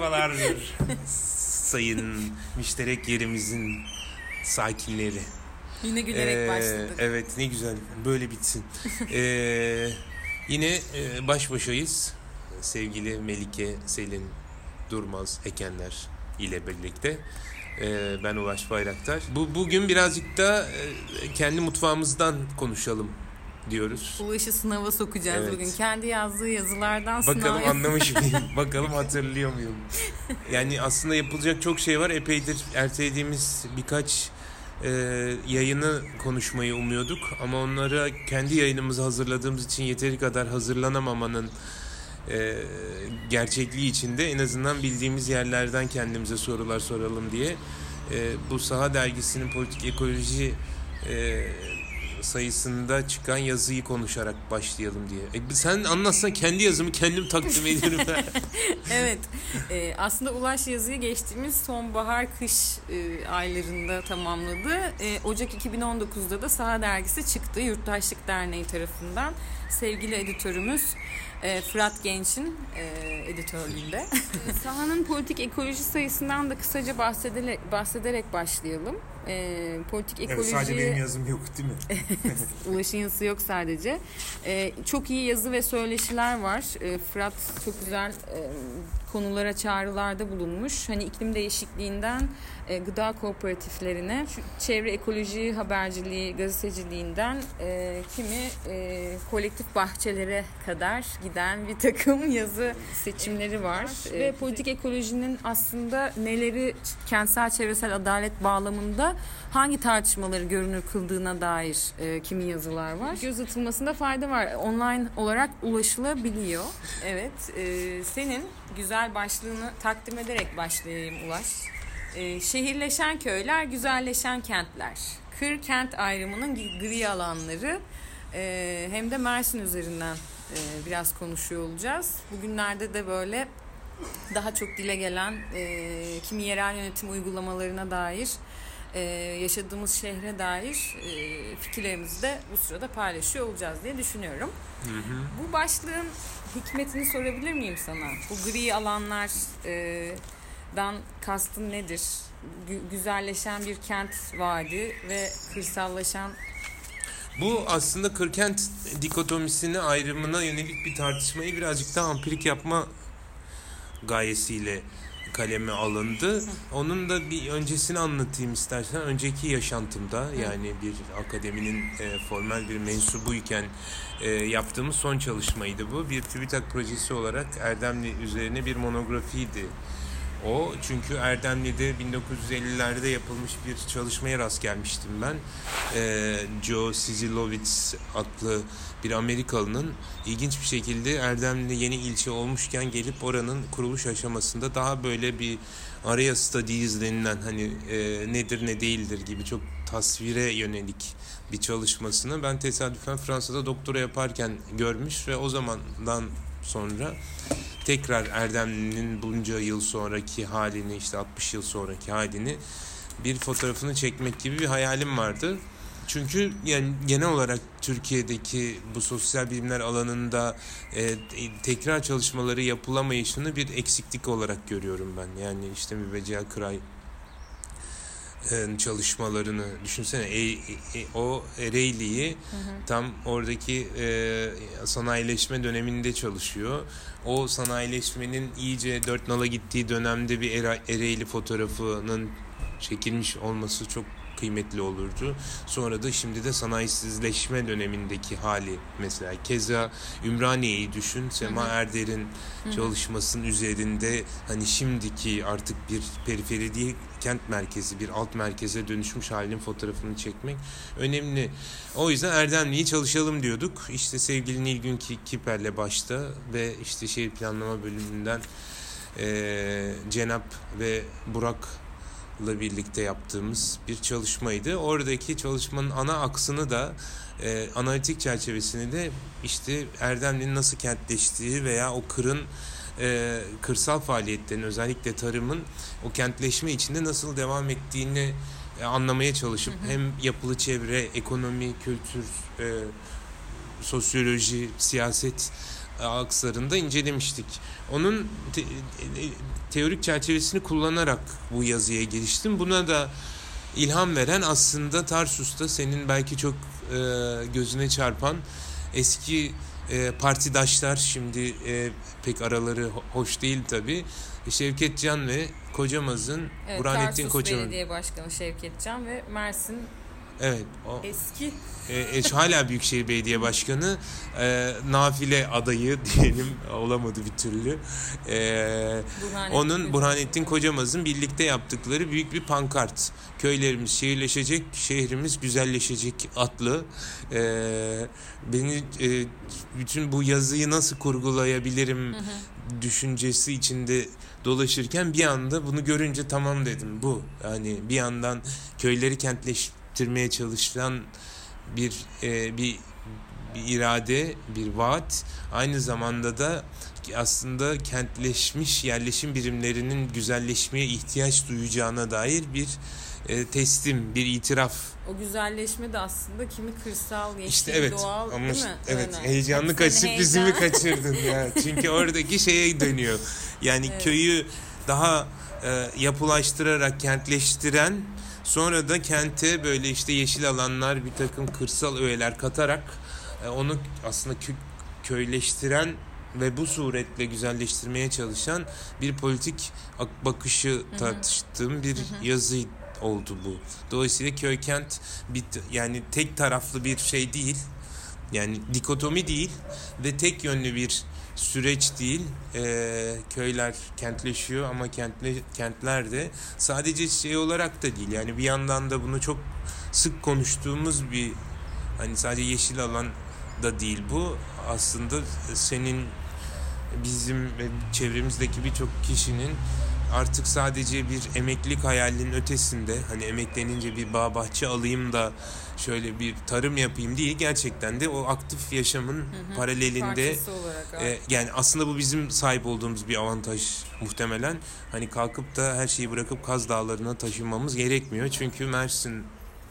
Merhabalar sayın müşterek yerimizin sakinleri. Yine gülerek Ee, başladık. Evet ne güzel böyle bitsin. Ee, yine e, baş başayız sevgili Melike Selin Durmaz Ekenler ile birlikte. Ee, ben Ulaş Bayraktar. Bu bugün birazcık da e, kendi mutfağımızdan konuşalım diyoruz. Ulaş'ı sınava sokacağız Evet. bugün. Kendi yazdığı yazılardan sınav Bakalım yap- anlamış mıyım? Bakalım hatırlıyor muyum? Yani aslında yapılacak çok şey var. Epeydir ertelediğimiz birkaç e, yayını konuşmayı umuyorduk. Ama onlara kendi yayınımızı hazırladığımız için yeteri kadar hazırlanamamanın e, gerçekliği içinde en azından bildiğimiz yerlerden kendimize sorular soralım diye e, bu Saha Dergisi'nin politik ekoloji e, sayısında çıkan yazıyı konuşarak başlayalım diye. E, sen anlatsan kendi yazımı kendim takdim ederim. evet. Ee, aslında Ulaş yazıyı geçtiğimiz sonbahar kış e, aylarında tamamladı. E, Ocak 2019'da da Saha Dergisi çıktı. Yurttaşlık Derneği tarafından. Sevgili editörümüz e, Fırat Genç'in e, editörlüğünde. Saha'nın politik ekoloji sayısından da kısaca bahsederek, bahsederek başlayalım. E, politik ekoloji... yazım yok değil mi? Ulaş'ın yazısı yok sadece. Ee, çok iyi yazı ve söyleşiler var. Ee, Fırat çok güzel e, konulara çağrılarda bulunmuş. Hani iklim değişikliğinden e, gıda kooperatiflerine, şu çevre ekoloji haberciliği, gazeteciliğinden e, kimi e, kolektif bahçelere kadar giden bir takım yazı seçimleri var. Ve politik ekolojinin aslında neleri kentsel çevresel adalet bağlamında hangi tartışmaları görünür kıldığına dair e, kimi yazılar var. Göz atılmasında fayda var. Online olarak ulaşılabiliyor. Evet. e, senin güzel başlığını takdim ederek başlayayım Ulaş. E, şehirleşen köyler, güzelleşen kentler. Kır kent ayrımının gri alanları e, hem de Mersin üzerinden e, biraz konuşuyor olacağız. Bugünlerde de böyle daha çok dile gelen e, kimi yerel yönetim uygulamalarına dair e, yaşadığımız şehre dair e, fikirlerimizi de bu sırada paylaşıyor olacağız diye düşünüyorum. Bu başlığın hikmetini sorabilir miyim sana? Bu gri alanlardan kastın nedir? Gü- güzelleşen bir kent vaadi ve kırsallaşan Bu aslında kırkent dikotomisini ayrımına yönelik bir tartışmayı birazcık daha ampirik yapma gayesiyle kaleme alındı. Onun da bir öncesini anlatayım istersen. Önceki yaşantımda yani bir akademinin e, formal bir mensubuyken e, yaptığımız son çalışmaydı bu. Bir TÜBİTAK projesi olarak Erdemli üzerine bir monografiydi. O çünkü Erdemli'de 1950'lerde yapılmış bir çalışmaya rast gelmiştim ben. Ee, Joe Sizilovitz adlı bir Amerikalının ilginç bir şekilde Erdemli yeni ilçe olmuşken gelip oranın kuruluş aşamasında daha böyle bir area studies denilen hani e, nedir ne değildir gibi çok tasvire yönelik bir çalışmasını ben tesadüfen Fransa'da doktora yaparken görmüş ve o zamandan sonra tekrar Erdemli'nin bunca yıl sonraki halini işte 60 yıl sonraki halini bir fotoğrafını çekmek gibi bir hayalim vardı. Çünkü yani genel olarak Türkiye'deki bu sosyal bilimler alanında e, tekrar çalışmaları yapılamayışını bir eksiklik olarak görüyorum ben. Yani işte Mübecel Kıray çalışmalarını düşünsene e, e, o Ereğli'yi tam oradaki e, sanayileşme döneminde çalışıyor. O sanayileşmenin iyice dört nala gittiği dönemde bir Ereğli fotoğrafının çekilmiş olması çok kıymetli olurdu. Sonra da şimdi de sanayisizleşme dönemindeki hali mesela. Keza Ümraniye'yi düşün. Sema Erder'in çalışmasının üzerinde hani şimdiki artık bir periferi değil kent merkezi bir alt merkeze dönüşmüş halinin fotoğrafını çekmek önemli. O yüzden Erdemli'yi çalışalım diyorduk. İşte sevgili Nilgün Ki- Kiper'le başta ve işte şehir planlama bölümünden eee Cenap ve Burak ile birlikte yaptığımız bir çalışmaydı. Oradaki çalışmanın ana aksını da e, analitik çerçevesini de işte Erdemli'nin nasıl kentleştiği veya o kırın e, kırsal faaliyetlerin özellikle tarımın o kentleşme içinde nasıl devam ettiğini e, anlamaya çalışıp hem yapılı çevre, ekonomi, kültür, e, sosyoloji, siyaset aksarında incelemiştik. Onun te, teorik çerçevesini kullanarak bu yazıya giriştim. Buna da ilham veren aslında Tarsus'ta senin belki çok e, gözüne çarpan eski e, partidaşlar şimdi e, pek araları hoş değil tabi. Şevket Can ve Kocamaz'ın evet, Burhanettin Kocamaz. Belediye Başkanı Şevket Can ve Mersin Evet. O, eski e, e, hala Büyükşehir Belediye Başkanı e, nafile adayı diyelim olamadı bir türlü. E, Burhanettin onun. Burhanettin Kocamaz'ın birlikte yaptıkları büyük bir pankart. Köylerimiz şehirleşecek, şehrimiz güzelleşecek adlı. E, beni e, bütün bu yazıyı nasıl kurgulayabilirim Hı hı. düşüncesi içinde dolaşırken bir anda bunu görünce tamam dedim bu. Yani bir yandan köyleri kentleştirmeye çalışan bir e, bir bir irade, bir vaat. Aynı zamanda da aslında kentleşmiş yerleşim birimlerinin güzelleşmeye ihtiyaç duyacağına dair bir e, teslim, bir itiraf. O güzelleşme de aslında kimi kırsal, yeşil, İşte evet. doğal Ama değil mi? evet Öyle. heyecanlı Hep kaçıp senin bizi mi heyecan- kaçırdın ya? Çünkü oradaki şeye dönüyor. Yani Evet. köyü daha e, yapılaştırarak kentleştiren sonra da kente böyle işte yeşil alanlar bir takım kırsal öğeler katarak e, onu aslında kö- köyleştiren ve bu suretle güzelleştirmeye çalışan bir politik ak- bakışı tartıştığım bir yazı oldu bu. Dolayısıyla köy kent bir yani tek taraflı bir şey değil. Yani dikotomi değil ve tek yönlü bir süreç değil. Ee, köyler kentleşiyor ama kentle, kentler de sadece şey olarak da değil. Yani bir yandan da bunu çok sık konuştuğumuz bir hani sadece yeşil alan da değil bu. Aslında senin bizim çevremizdeki birçok kişinin artık sadece bir emeklilik hayalinin ötesinde hani emeklenince bir bağ bahçe alayım da şöyle bir tarım yapayım değil gerçekten de o aktif yaşamın paralelinde Parçası olarak. e, yani aslında bu bizim sahip olduğumuz bir avantaj muhtemelen. Hani kalkıp da her şeyi bırakıp Kaz Dağları'na taşınmamız gerekmiyor. Çünkü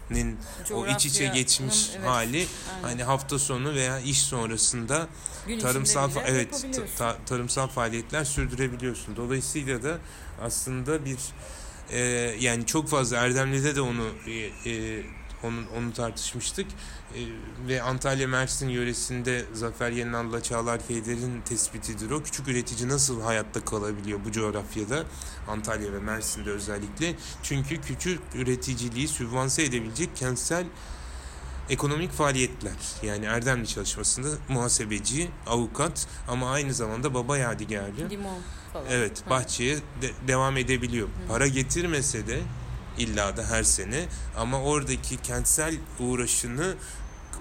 Mersin'in o iç içe geçmiş evet, hali aynen. hani hafta sonu veya iş sonrasında Gün tarımsal fa- evet ta- tarımsal faaliyetler sürdürebiliyorsun. Dolayısıyla da aslında bir e, yani çok fazla Erdemli'de de onu e, e, onu, onu tartışmıştık. E, ve Antalya Mersin yöresinde Zafer Yenal'la Çağlar Keyder'in tespitidir o. Küçük üretici nasıl hayatta kalabiliyor bu coğrafyada? Antalya ve Mersin'de özellikle. Çünkü küçük üreticiliği sübvanse edebilecek kentsel ekonomik faaliyetler. Yani Erdemli çalışmasında muhasebeci, avukat ama aynı zamanda baba yadigarı. Limon falan. Evet, bahçeye de- devam edebiliyor. Para getirmese de illa da her sene ama oradaki kentsel uğraşını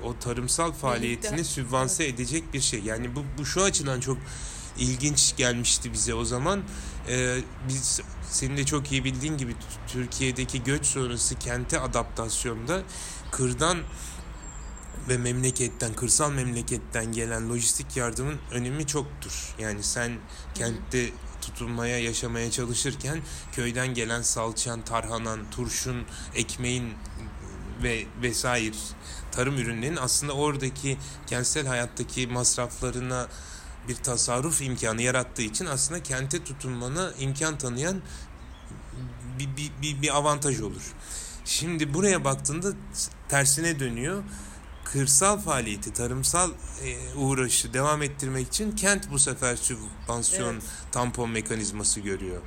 o tarımsal faaliyetini sübvanse edecek bir şey. Yani bu, bu şu açıdan çok ilginç gelmişti bize o zaman. Ee, biz senin de çok iyi bildiğin gibi Türkiye'deki göç sonrası kente adaptasyonda kırdan ve memleketten, kırsal memleketten gelen lojistik yardımın önemi çoktur. Yani sen kentte tutunmaya, yaşamaya çalışırken köyden gelen salçan, tarhanan, turşun, ekmeğin ve vesaire tarım ürünlerinin aslında oradaki kentsel hayattaki masraflarına bir tasarruf imkanı yarattığı için aslında kente tutunmana imkan tanıyan bir, bir, bir, bir avantaj olur. Şimdi buraya baktığında tersine dönüyor. Kırsal faaliyeti, tarımsal e, uğraşı devam ettirmek için kent bu sefer sübvansiyon Evet. tampon mekanizması görüyor.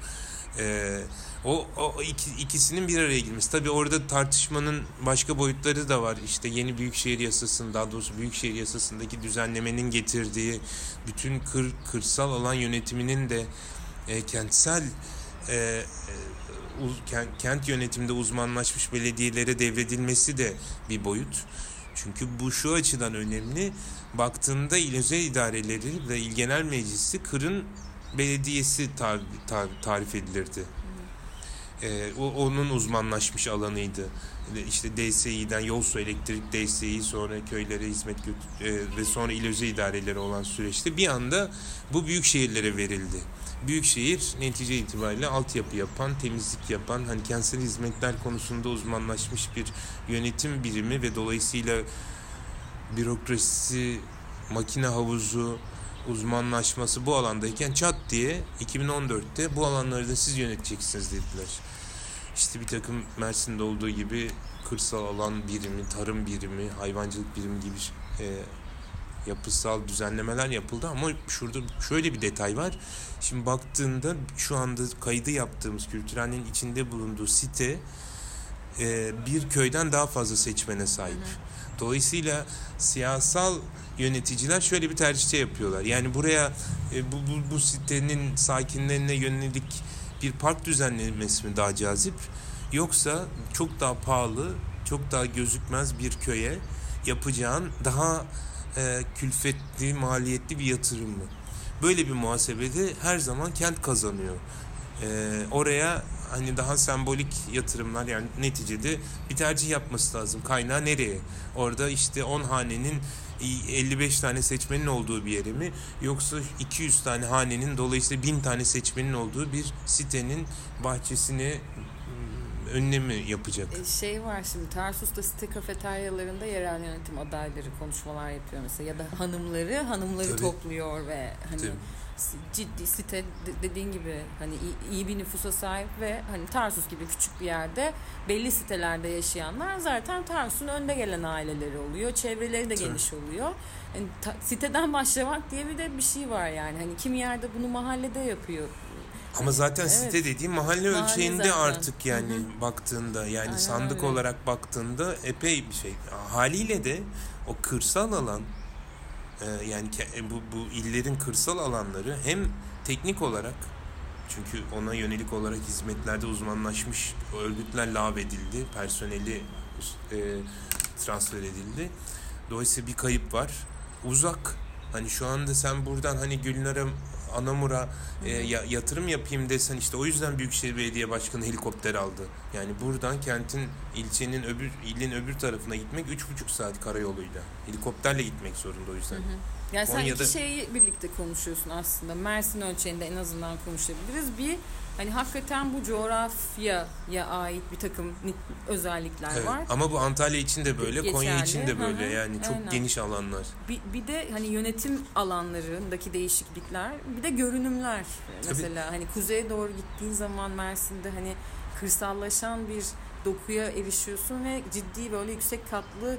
E, o, o iki, ikisinin bir araya girmesi. Tabii orada tartışmanın başka boyutları da var. İşte yeni büyükşehir yasasının, daha doğrusu büyükşehir yasasındaki düzenlemenin getirdiği bütün kır, kırsal alan yönetiminin de e, kentsel e, e, uz- kent, kent yönetiminde uzmanlaşmış belediyelere devredilmesi de bir boyut. Çünkü bu şu açıdan önemli. Baktığında il özel idareleri ve il genel meclisi kırın belediyesi tar- tar- tarif edilirdi. Ee, o onun uzmanlaşmış alanıydı. İşte DSİ'den yol su elektrik DSİ sonra köylere hizmet e, ve sonra il özel idareleri olan süreçte bir anda bu büyük şehirlere verildi. Büyükşehir netice itibariyle altyapı yapan, temizlik yapan, hani kentsel hizmetler konusunda uzmanlaşmış bir yönetim birimi ve dolayısıyla bürokrasi, makine havuzu uzmanlaşması bu alandayken çat diye 2014'te bu alanları da siz yöneteceksiniz dediler. İşte bir takım Mersin'de olduğu gibi kırsal alan birimi, tarım birimi, hayvancılık birimi gibi e, yapısal düzenlemeler yapıldı ama şurada şöyle bir detay var. Şimdi baktığında şu anda kaydı yaptığımız kültürelin içinde bulunduğu site e, bir köyden daha fazla seçmene sahip. Dolayısıyla siyasal yöneticiler şöyle bir tercih yapıyorlar. Yani buraya e, bu, bu, bu sitenin sakinlerine yönelik bir park düzenlenmesi mi daha cazip yoksa çok daha pahalı, çok daha gözükmez bir köye yapacağın daha e, külfetli, maliyetli bir yatırım mı? Böyle bir muhasebede her zaman kent kazanıyor. E, oraya hani daha sembolik yatırımlar yani neticede bir tercih yapması lazım. Kaynağı nereye? Orada işte 10 hanenin 55 tane seçmenin olduğu bir yere mi yoksa 200 tane hanenin dolayısıyla 1000 tane seçmenin olduğu bir sitenin bahçesini önüne mi yapacak? E, şey var şimdi Tarsus'ta site kafeteryalarında yerel yönetim adayları konuşmalar yapıyor mesela ya da hanımları hanımları Tabii. topluyor ve hani Tabii ciddi site dediğin gibi hani iyi bir nüfusa sahip ve hani Tarsus gibi küçük bir yerde belli sitelerde yaşayanlar zaten Tarsus'un önde gelen aileleri oluyor. Çevreleri de geniş oluyor. Yani ta, siteden başlamak diye bir de bir şey var yani. Hani kimi yerde bunu mahallede yapıyor. Ama zaten evet. site dediğim mahalle, mahalle ölçeğinde zaten. artık yani Hı-hı. baktığında yani Aynen sandık öyle. olarak baktığında epey bir şey. Haliyle de o kırsal alan e, yani e, bu, bu illerin kırsal alanları hem teknik olarak çünkü ona yönelik olarak hizmetlerde uzmanlaşmış örgütler lağvedildi, personeli e, transfer edildi. Dolayısıyla bir kayıp var. Uzak. Hani şu anda sen buradan hani Gülnar'a Anamur'a e, yatırım yapayım desen işte o yüzden Büyükşehir Belediye Başkanı helikopter aldı. Yani buradan kentin ilçenin öbür ilin öbür tarafına gitmek üç buçuk saat karayoluyla. Helikopterle gitmek zorunda o yüzden. Hı hı. Yani sen iki şeyi birlikte konuşuyorsun aslında. Mersin ölçeğinde en azından konuşabiliriz. Bir hani hakikaten bu coğrafyaya ait bir takım özellikler evet, var. Ama bu Antalya için de böyle, Geçerli. Konya için de böyle. Hı-hı. Yani çok Aynen. geniş alanlar. Bir, bir de hani yönetim alanlarındaki değişiklikler, bir de görünümler. Tabii. Mesela hani kuzeye doğru gittiğin zaman Mersin'de hani kırsallaşan bir dokuya erişiyorsun ve ciddi böyle yüksek katlı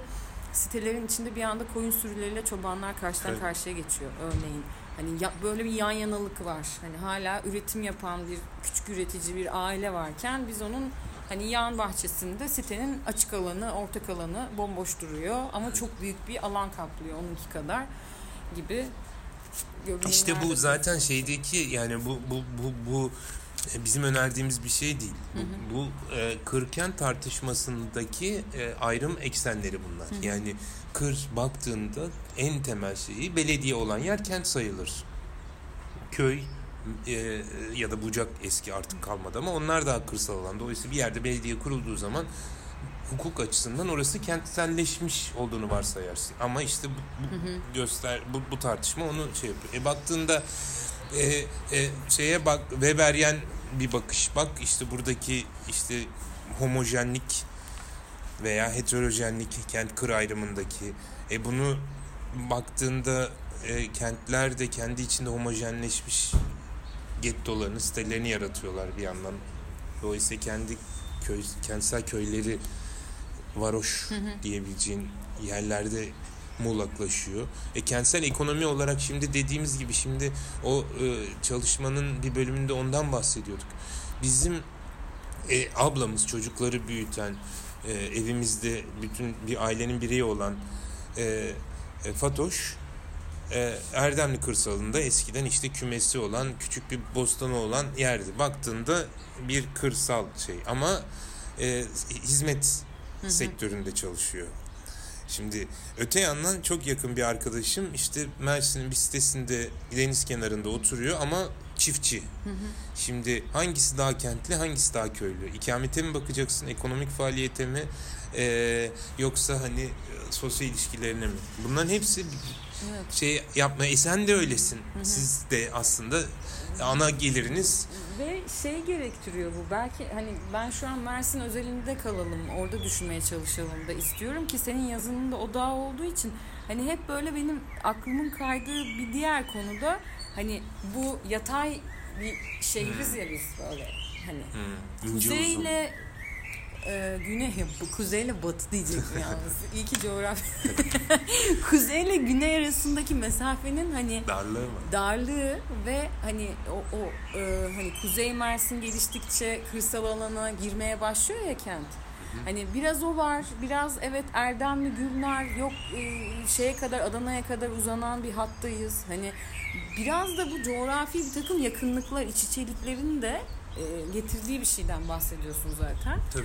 sitelerin içinde bir anda koyun sürüleriyle çobanlar karşıdan evet. karşıya geçiyor örneğin. Hani ya, böyle bir yan yanalık var. Hani hala üretim yapan bir küçük üretici bir aile varken biz onun hani yan bahçesinde sitenin açık alanı, ortak alanı bomboş duruyor ama çok büyük bir alan kaplıyor onunki kadar gibi İşte bu zaten şeydeki yani bu bu bu bu bizim önerdiğimiz bir şey değil. Hı hı. Bu e, kırkent tartışmasındaki e, ayrım eksenleri bunlar. Hı hı. Yani kır baktığında en temel şeyi belediye olan yer kent sayılır. Köy e, ya da bucak eski artık kalmadı ama onlar daha kırsal alan. Dolayısıyla bir yerde belediye kurulduğu zaman hukuk açısından orası kentselleşmiş olduğunu varsayarsın. Ama işte bu, bu hı hı. göster bu, bu tartışma onu şey yapıyor. E baktığında e, e, şeye bak Weberyen bir bakış bak işte buradaki işte homojenlik veya heterojenlik kent kır ayrımındaki e bunu baktığında e, kentler de kendi içinde homojenleşmiş gettolarını, sitelerini yaratıyorlar bir yandan. Dolayısıyla kendi köy, kentsel köyleri varoş hı hı. diyebileceğin yerlerde muğlaklaşıyor. E, kentsel ekonomi olarak şimdi dediğimiz gibi şimdi o e, çalışmanın bir bölümünde ondan bahsediyorduk. Bizim e, ablamız çocukları büyüten e, evimizde bütün bir ailenin bireyi olan e, e, Fatoş e, Erdemli kırsalında eskiden işte kümesi olan küçük bir bostanı olan yerdi. Baktığında bir kırsal şey ama e, hizmet hı hı. sektöründe çalışıyor. Şimdi öte yandan çok yakın bir arkadaşım işte Mersin'in bir sitesinde deniz kenarında oturuyor ama çiftçi. Hı hı. Şimdi hangisi daha kentli hangisi daha köylü? İkamete mi bakacaksın ekonomik faaliyete mi ee, yoksa hani sosyal ilişkilerine mi? Bunların hepsi Evet. şey yapma. E sen de öylesin. Siz de aslında ana geliriniz Ve şey gerektiriyor bu. Belki hani ben şu an Mersin özelinde kalalım. Orada düşünmeye çalışalım da istiyorum ki senin yazının da odağı olduğu için hani hep böyle benim aklımın kaydığı bir diğer konuda hani bu yatay bir şehriz ya biz böyle hani hmm, kuzeyle e, güney bu kuzeyle batı diyecektim yalnız. İyi ki coğrafya. kuzeyle güney arasındaki mesafenin hani darlığı mı? darlığı ve hani o, o e, hani Kuzey Mersin geliştikçe kırsal alana girmeye başlıyor ya kent. Hani biraz o var, biraz evet Erdemli, Gülnar, yok e, şeye kadar Adana'ya kadar uzanan bir hattayız. Hani biraz da bu coğrafi bir takım yakınlıklar, iç içeliklerin de getirdiği bir şeyden bahsediyorsun zaten. Tabii.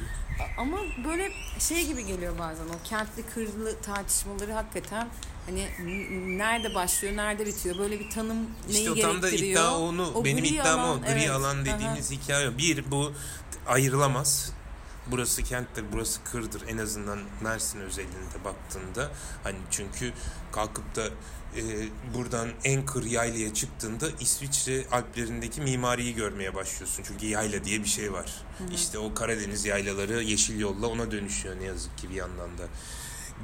Ama böyle şey gibi geliyor bazen o kentli kırlı tartışmaları hakikaten hani nerede başlıyor, nerede bitiyor? Böyle bir tanım neyi İşte o gerektiriyor? tam da iddia onu. O benim iddiam alan, o. Gri evet. alan Aha. dediğimiz hikaye o. Bir bu ayrılamaz. Burası kenttir, burası kırdır. En azından Mersin özelinde baktığında. Hani çünkü kalkıp da e, buradan en kır yaylaya çıktığında İsviçre Alplerindeki mimariyi görmeye başlıyorsun. Çünkü yayla diye bir şey var. İşte o Karadeniz yaylaları yeşil yolla ona dönüşüyor ne yazık ki bir yandan da.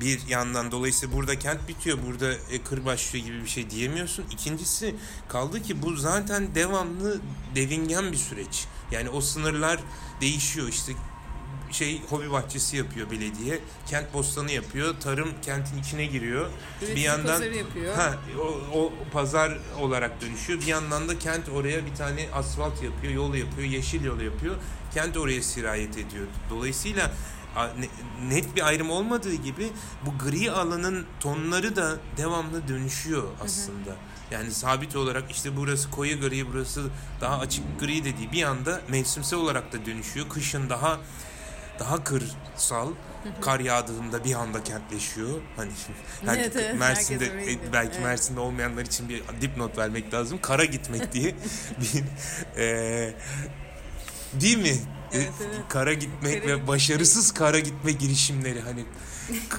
Bir yandan dolayısıyla burada kent bitiyor, burada e, kır başlıyor gibi bir şey diyemiyorsun. İkincisi kaldı ki bu zaten devamlı devingen bir süreç. Yani o sınırlar değişiyor. İşte şey hobi bahçesi yapıyor belediye. Kent bostanı yapıyor. Tarım kentin içine giriyor. Üretim bir yandan pazarı yapıyor. Ha, o, o pazar olarak dönüşüyor. Bir yandan da kent oraya bir tane asfalt yapıyor, yol yapıyor, yeşil yol yapıyor. Kent oraya sirayet ediyor. Dolayısıyla net bir ayrım olmadığı gibi bu gri alanın tonları da devamlı dönüşüyor aslında. Yani sabit olarak işte burası koyu gri, burası daha açık gri dediği bir anda mevsimsel olarak da dönüşüyor. Kışın daha daha kırsal, kar yağdığında bir anda kentleşiyor. Hani her, Evet, evet, Mersin'de belki Evet. Mersin'de olmayanlar için bir dipnot vermek lazım. Kara gitmek diye bir e, değil mi? Evet, evet. Kara gitmek Kara ve gitmek. başarısız kara gitme girişimleri hani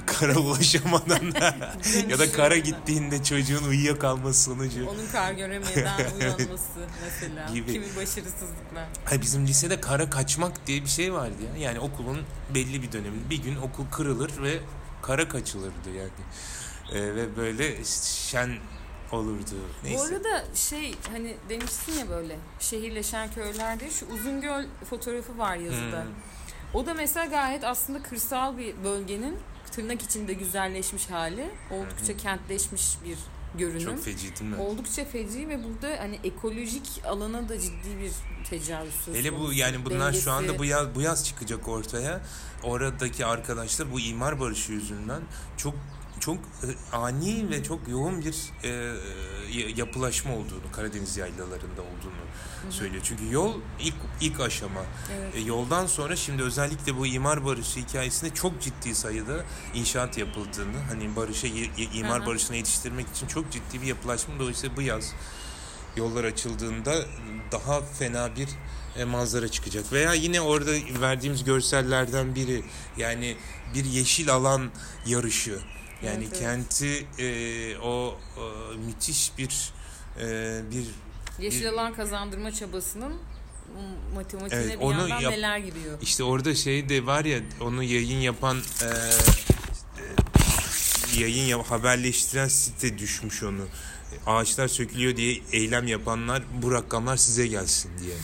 kara ulaşamadan da ya da kara gittiğinde çocuğun uyuyakalması sonucu. Onun kar göremeden uyanması mesela. Gibi. Kimi başarısızlıklar. Ay bizim lisede kara kaçmak diye bir şey vardı ya. Yani okulun belli bir döneminde bir gün okul kırılır ve kara kaçılırdı yani. Ee, ve böyle şen olurdu. Neyse. Bu arada şey hani demiştin ya böyle şehirleşen köylerde şu Uzungöl fotoğrafı var yazıda. Hmm. O da mesela gayet aslında kırsal bir bölgenin tırnak içinde güzelleşmiş hali. Oldukça kentleşmiş bir görünüm. Çok feci değil mi? Oldukça feci ve burada hani ekolojik alana da ciddi bir tecavüz söz Hele bu yani bunlar şu anda Dengesi- bu yaz, bu yaz çıkacak ortaya. Oradaki arkadaşlar bu imar barışı yüzünden çok çok e, ani ve çok yoğun bir e, yapılaşma olduğunu Karadeniz yaylalarında olduğunu söylüyor. Çünkü yol ilk ilk aşama. Evet. E, yoldan sonra şimdi özellikle bu imar barışı hikayesinde çok ciddi sayıda inşaat yapıldığını hani barışa imar Aha. barışına yetiştirmek için çok ciddi bir yapılaşma dolayısıyla bu yaz yollar açıldığında daha fena bir e, manzara çıkacak. Veya yine orada verdiğimiz görsellerden biri yani bir yeşil alan yarışı. Yani Evet, evet. kenti e, o e, müthiş bir e, bir Yeşil alan kazandırma çabasının matematiğine Evet, bir onu yandan yap- neler giriyor. İşte orada şey de var ya onu yayın yapan e, e, yayın yap, haberleştiren site düşmüş onu. Ağaçlar sökülüyor diye eylem yapanlar bu rakamlar size gelsin diye.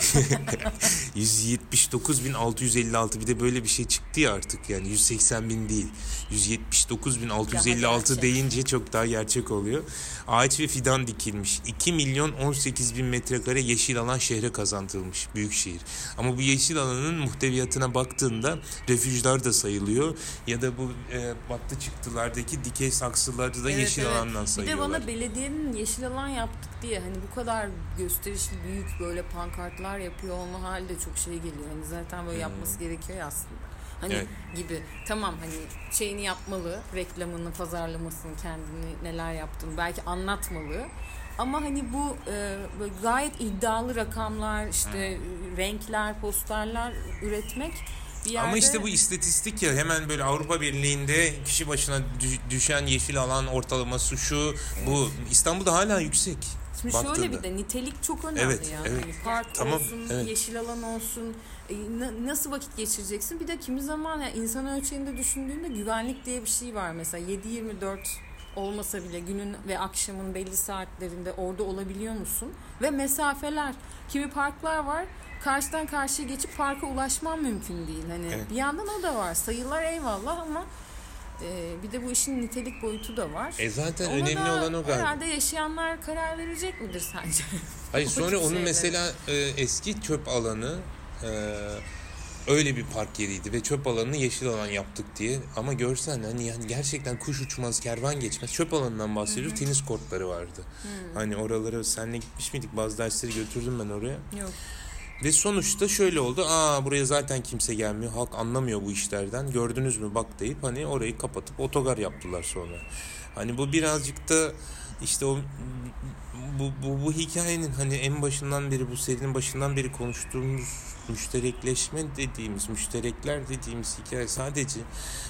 179.656 bir de böyle bir şey çıktı ya artık yani 180 bin değil 179.656 gerçek. deyince çok daha gerçek oluyor. Ağaç ve fidan dikilmiş. 2 milyon 18 bin metrekare yeşil alan şehre kazandırılmış büyük şehir. Ama bu yeşil alanın muhteviyatına baktığında refüjler da sayılıyor ya da bu e, baktı çıktılardaki dikey saksılarda da Evet, yeşil evet. alandan Bir de sayıyorlar. bana belediyenin yeşil alan yaptık diye hani bu kadar gösterişli büyük böyle pankartlar yapıyor olma hali de çok şey geliyor. Hani zaten böyle Hmm. yapması gerekiyor ya aslında. Hani Evet. gibi tamam hani şeyini yapmalı, reklamını, pazarlamasını, kendini neler yaptığını belki anlatmalı. Ama hani bu e, böyle gayet iddialı rakamlar, işte Hmm. renkler, posterler üretmek bir yerde... Ama işte bu istatistik ya hemen böyle Avrupa Birliği'nde kişi başına dü- düşen yeşil alan ortalaması şu bu İstanbul'da hala yüksek. Şimdi baktığında. şöyle bir de nitelik çok önemli Evet, yani. evet. Hani park Tamam, olsun, evet. yeşil alan olsun. e, na- nasıl vakit geçireceksin? Bir de kimi zaman yani insan ölçeğinde düşündüğünde güvenlik diye bir şey var mesela 7-24 olmasa bile günün ve akşamın belli saatlerinde orada olabiliyor musun? Ve mesafeler. Kimi parklar var karşıdan karşıya geçip parka ulaşman mümkün değil. Hani Evet. bir yandan o da var. Sayılar eyvallah ama e, bir de bu işin nitelik boyutu da var. E zaten Ona önemli olan o galiba. Herhalde yaşayanlar karar verecek midir sence? Hayır sonra onun mesela e, eski çöp alanı e, öyle bir park yeriydi ve çöp alanını yeşil alan yaptık diye. Ama görsen hani yani gerçekten kuş uçmaz, kervan geçmez. Çöp alanından bahsediyoruz. Tenis kortları vardı. Hani oralara senle gitmiş miydik? Bazı dersleri götürdüm ben oraya. Yok. Ve sonuçta şöyle oldu. Aa buraya zaten kimse gelmiyor. Halk anlamıyor bu işlerden. Gördünüz mü bak deyip hani orayı kapatıp otogar yaptılar sonra. Hani bu birazcık da işte o bu, bu, bu hikayenin hani en başından beri bu serinin başından beri konuştuğumuz müşterekleşme dediğimiz müşterekler dediğimiz hikaye sadece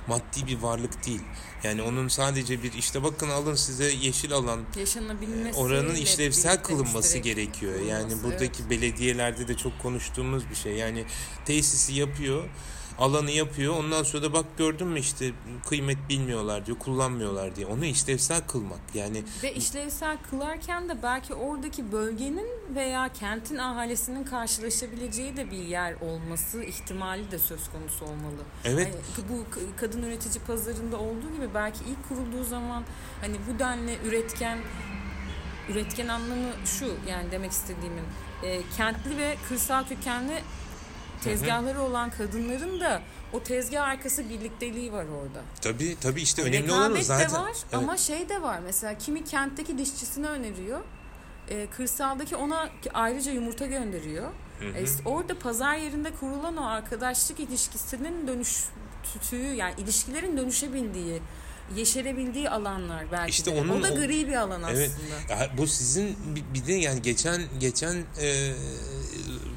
maddi bir varlık değil. Yani onun sadece bir işte bakın alın size yeşil alan Yaşanabilmesi. oranın işlevsel kılınması gerekiyor. Yani buradaki belediyelerde de çok konuştuğumuz bir şey. Yani tesisi yapıyor, alanı yapıyor. Ondan sonra da bak gördün mü işte kıymet bilmiyorlar diyor, kullanmıyorlar diye. Onu işlevsel kılmak. Yani Ve işlevsel kılarken de belki oradaki bölgenin veya kentin ahalisinin karşılaşabileceği de bir yer olması ihtimali de söz konusu olmalı. evet Hani bu kadın üretici pazarında olduğu gibi belki ilk kurulduğu zaman hani bu denli üretken üretken anlamı şu yani demek istediğimin e, kentli ve kırsal kökenli tezgahları olan kadınların da o tezgah arkası birlikteliği var orada. tabii tabii işte önemli olan o zaten. de var Evet. ama şey de var mesela kimi kentteki dişçisini öneriyor. E, kırsaldaki ona ayrıca yumurta gönderiyor. Hı hı. E, işte orada pazar yerinde kurulan o arkadaşlık ilişkisinin dönüştüğü yani ilişkilerin dönüşebildiği, yeşerebildiği alanlar belki İşte de. onun o da gri bir alan Evet. aslında. Ya bu sizin bir- bir de yani geçen geçen e,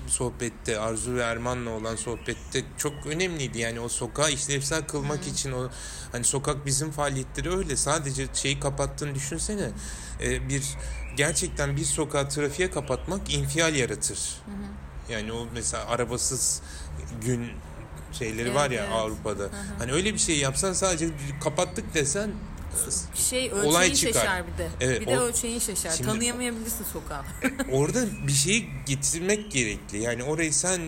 sohbette Arzu ve Erman'la olan sohbette çok önemliydi. Yani o sokağı işlevsel kılmak için o hani sokak bizim faaliyetleri öyle. Sadece şeyi kapattığını düşünsene. E, bir gerçekten bir sokağı trafiğe kapatmak infial yaratır. Yani o mesela arabasız gün şeyleri Evet, var ya evet. Avrupa'da. Hani öyle bir şey yapsan sadece kapattık desen Şey Olay ölçeğin çıkar. şaşar bir de. Evet, bir de o- ölçeğin şaşar. Şimdi- Tanıyamayabilirsin sokağı. orada bir şeyi getirmek gerekli. Yani orayı sen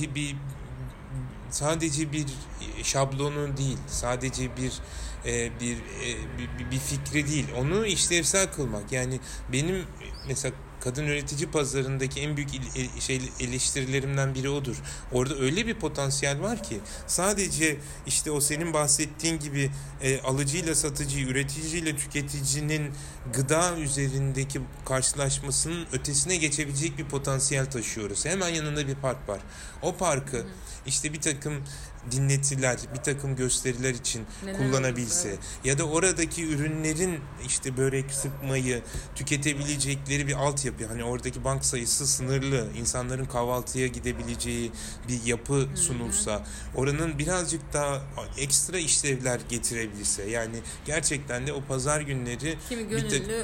bir, bir sadece bir şablonu değil, sadece bir e, bir, e, bir bir- bir fikri değil. Onu işlevsel kılmak. Yani benim mesela kadın üretici pazarındaki en büyük şey eleştirilerimden biri odur. Orada öyle bir potansiyel var ki sadece işte o senin bahsettiğin gibi e, alıcıyla satıcı, üreticiyle tüketicinin gıda üzerindeki karşılaşmasının ötesine geçebilecek bir potansiyel taşıyoruz. Hemen yanında bir park var. O parkı işte bir takım dinletiler, bir takım gösteriler için Neler kullanabilse olur, ya da oradaki ürünlerin işte börek sıkmayı tüketebilecekleri bir altyapı hani oradaki bank sayısı sınırlı insanların kahvaltıya gidebileceği bir yapı sunulsa oranın birazcık daha ekstra işlevler getirebilse yani gerçekten de o pazar günleri Kimi Bir de- gönüllü e,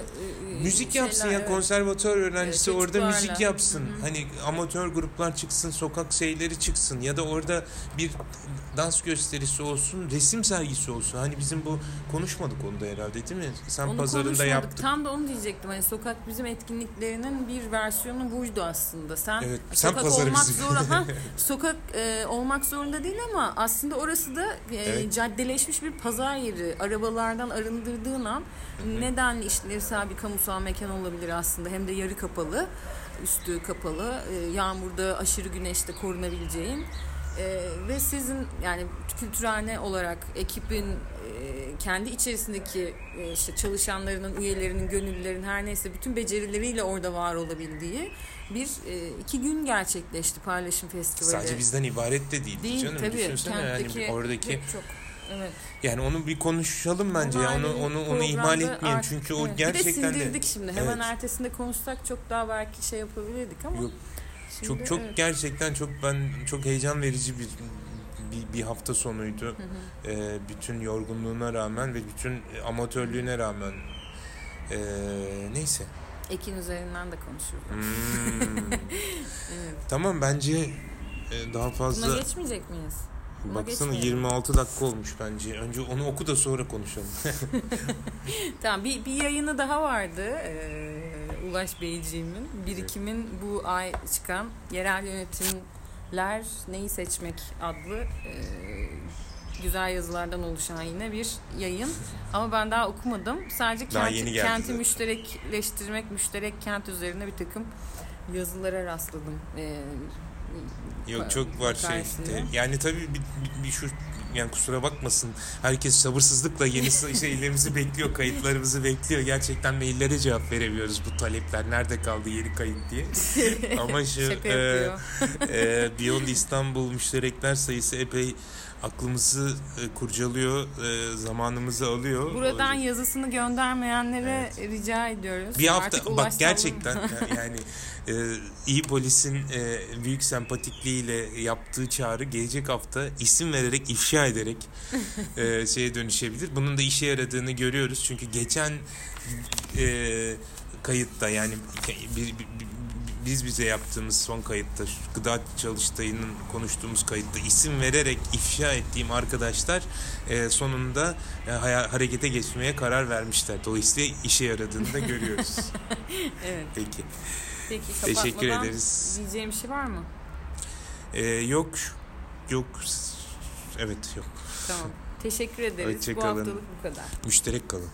e, müzik yapsın ya evet. konservatuar öğrencisi Evet, orada müzik yapsın. Hı hı. Hani amatör gruplar çıksın, sokak şeyleri çıksın ya da orada bir dans gösterisi olsun, resim sergisi olsun. Hani bizim bu konuşmadık onda herhalde değil mi? Sen Onu pazarında yaptın. Tam da onu diyecektim. Hani sokak bizim etkinliklerinin bir versiyonu buydu aslında. Sen Evet, sen sokak pazarı olmak bizim. zorunda ha, sokak e, olmak zorunda değil ama aslında orası da e, Evet. caddeleşmiş bir pazar yeri. Arabalardan arındırdığın an nedenli işlevsel bir kamusal mekan olabilir aslında. Hem de yarı kapalı, üstü kapalı, e, yağmurda aşırı güneşte korunabileceğin. Ee, ve sizin yani kültürhane olarak ekibin e, kendi içerisindeki e, işte çalışanlarının, üyelerinin, gönüllülerin her neyse bütün becerileriyle orada var olabildiği bir e, iki gün gerçekleşti paylaşım festivali. Sadece bizden ibaret de değil, değil canım. tabii. Düşünsene yani Kentteki oradaki pek çok evet. yani onu bir konuşalım bence ya. Onu onu onu ihmal etmeyelim artık, çünkü o evet. gerçekten bir de de sindirdik şimdi. Hemen Evet. ertesinde konuşsak çok daha belki şey yapabilirdik ama Yok, şimdi, çok çok evet. gerçekten çok ben çok heyecan verici bir bir, bir hafta sonuydu. E, bütün yorgunluğuna rağmen ve bütün amatörlüğüne rağmen e, neyse. Ekin üzerinden de konuşuruz. Hmm. Evet. tamam bence e, daha fazla Buna geçmeyecek miyiz? Buna baksana geçmeyelim. 26 dakika olmuş bence. Önce onu oku da sonra konuşalım. Tamam bir, bir yayını daha vardı ee, Ulaş Beyciğimin. Birikimin bu ay çıkan yerel yönetimler neyi seçmek adlı ee, güzel yazılardan oluşan yine bir yayın. Ama ben daha okumadım. Sadece Daha kenti, kenti zaten. müşterekleştirmek, müşterek kent üzerine bir takım yazılara rastladım. Ee, Yok çok var şey. Yani tabii bir, bir, bir şu yani kusura bakmasın. Herkes sabırsızlıkla yeni şeylerimizi bekliyor, kayıtlarımızı bekliyor. Gerçekten maillere cevap veremiyoruz bu talepler. Nerede kaldı yeni kayıt diye. Ama şu e, e, Beyond İstanbul müşterekler sayısı epey aklımızı e, kurcalıyor, e, zamanımızı alıyor. Buradan yazısını göndermeyenlere rica ediyoruz. Bir hafta Artık bak gerçekten yani e, iyi polisin e, büyük sempatikliğiyle yaptığı çağrı gelecek hafta isim vererek ifşa ederek e, şeye dönüşebilir. Bunun da işe yaradığını görüyoruz çünkü geçen e, kayıtta yani bir- bir- biz bize yaptığımız son kayıtta gıda çalıştayının konuştuğumuz kayıtta isim vererek ifşa ettiğim arkadaşlar e, sonunda e, haya- harekete geçmeye karar vermişler. Dolayısıyla işe yaradığını da görüyoruz. Evet. Peki. Peki Teşekkür ederiz. Diyeceğim bir şey var mı? Ee, yok yok evet yok. Tamam. Teşekkür ederiz. Hoşça Bu haftalık bu kadar. Müşterek kalın.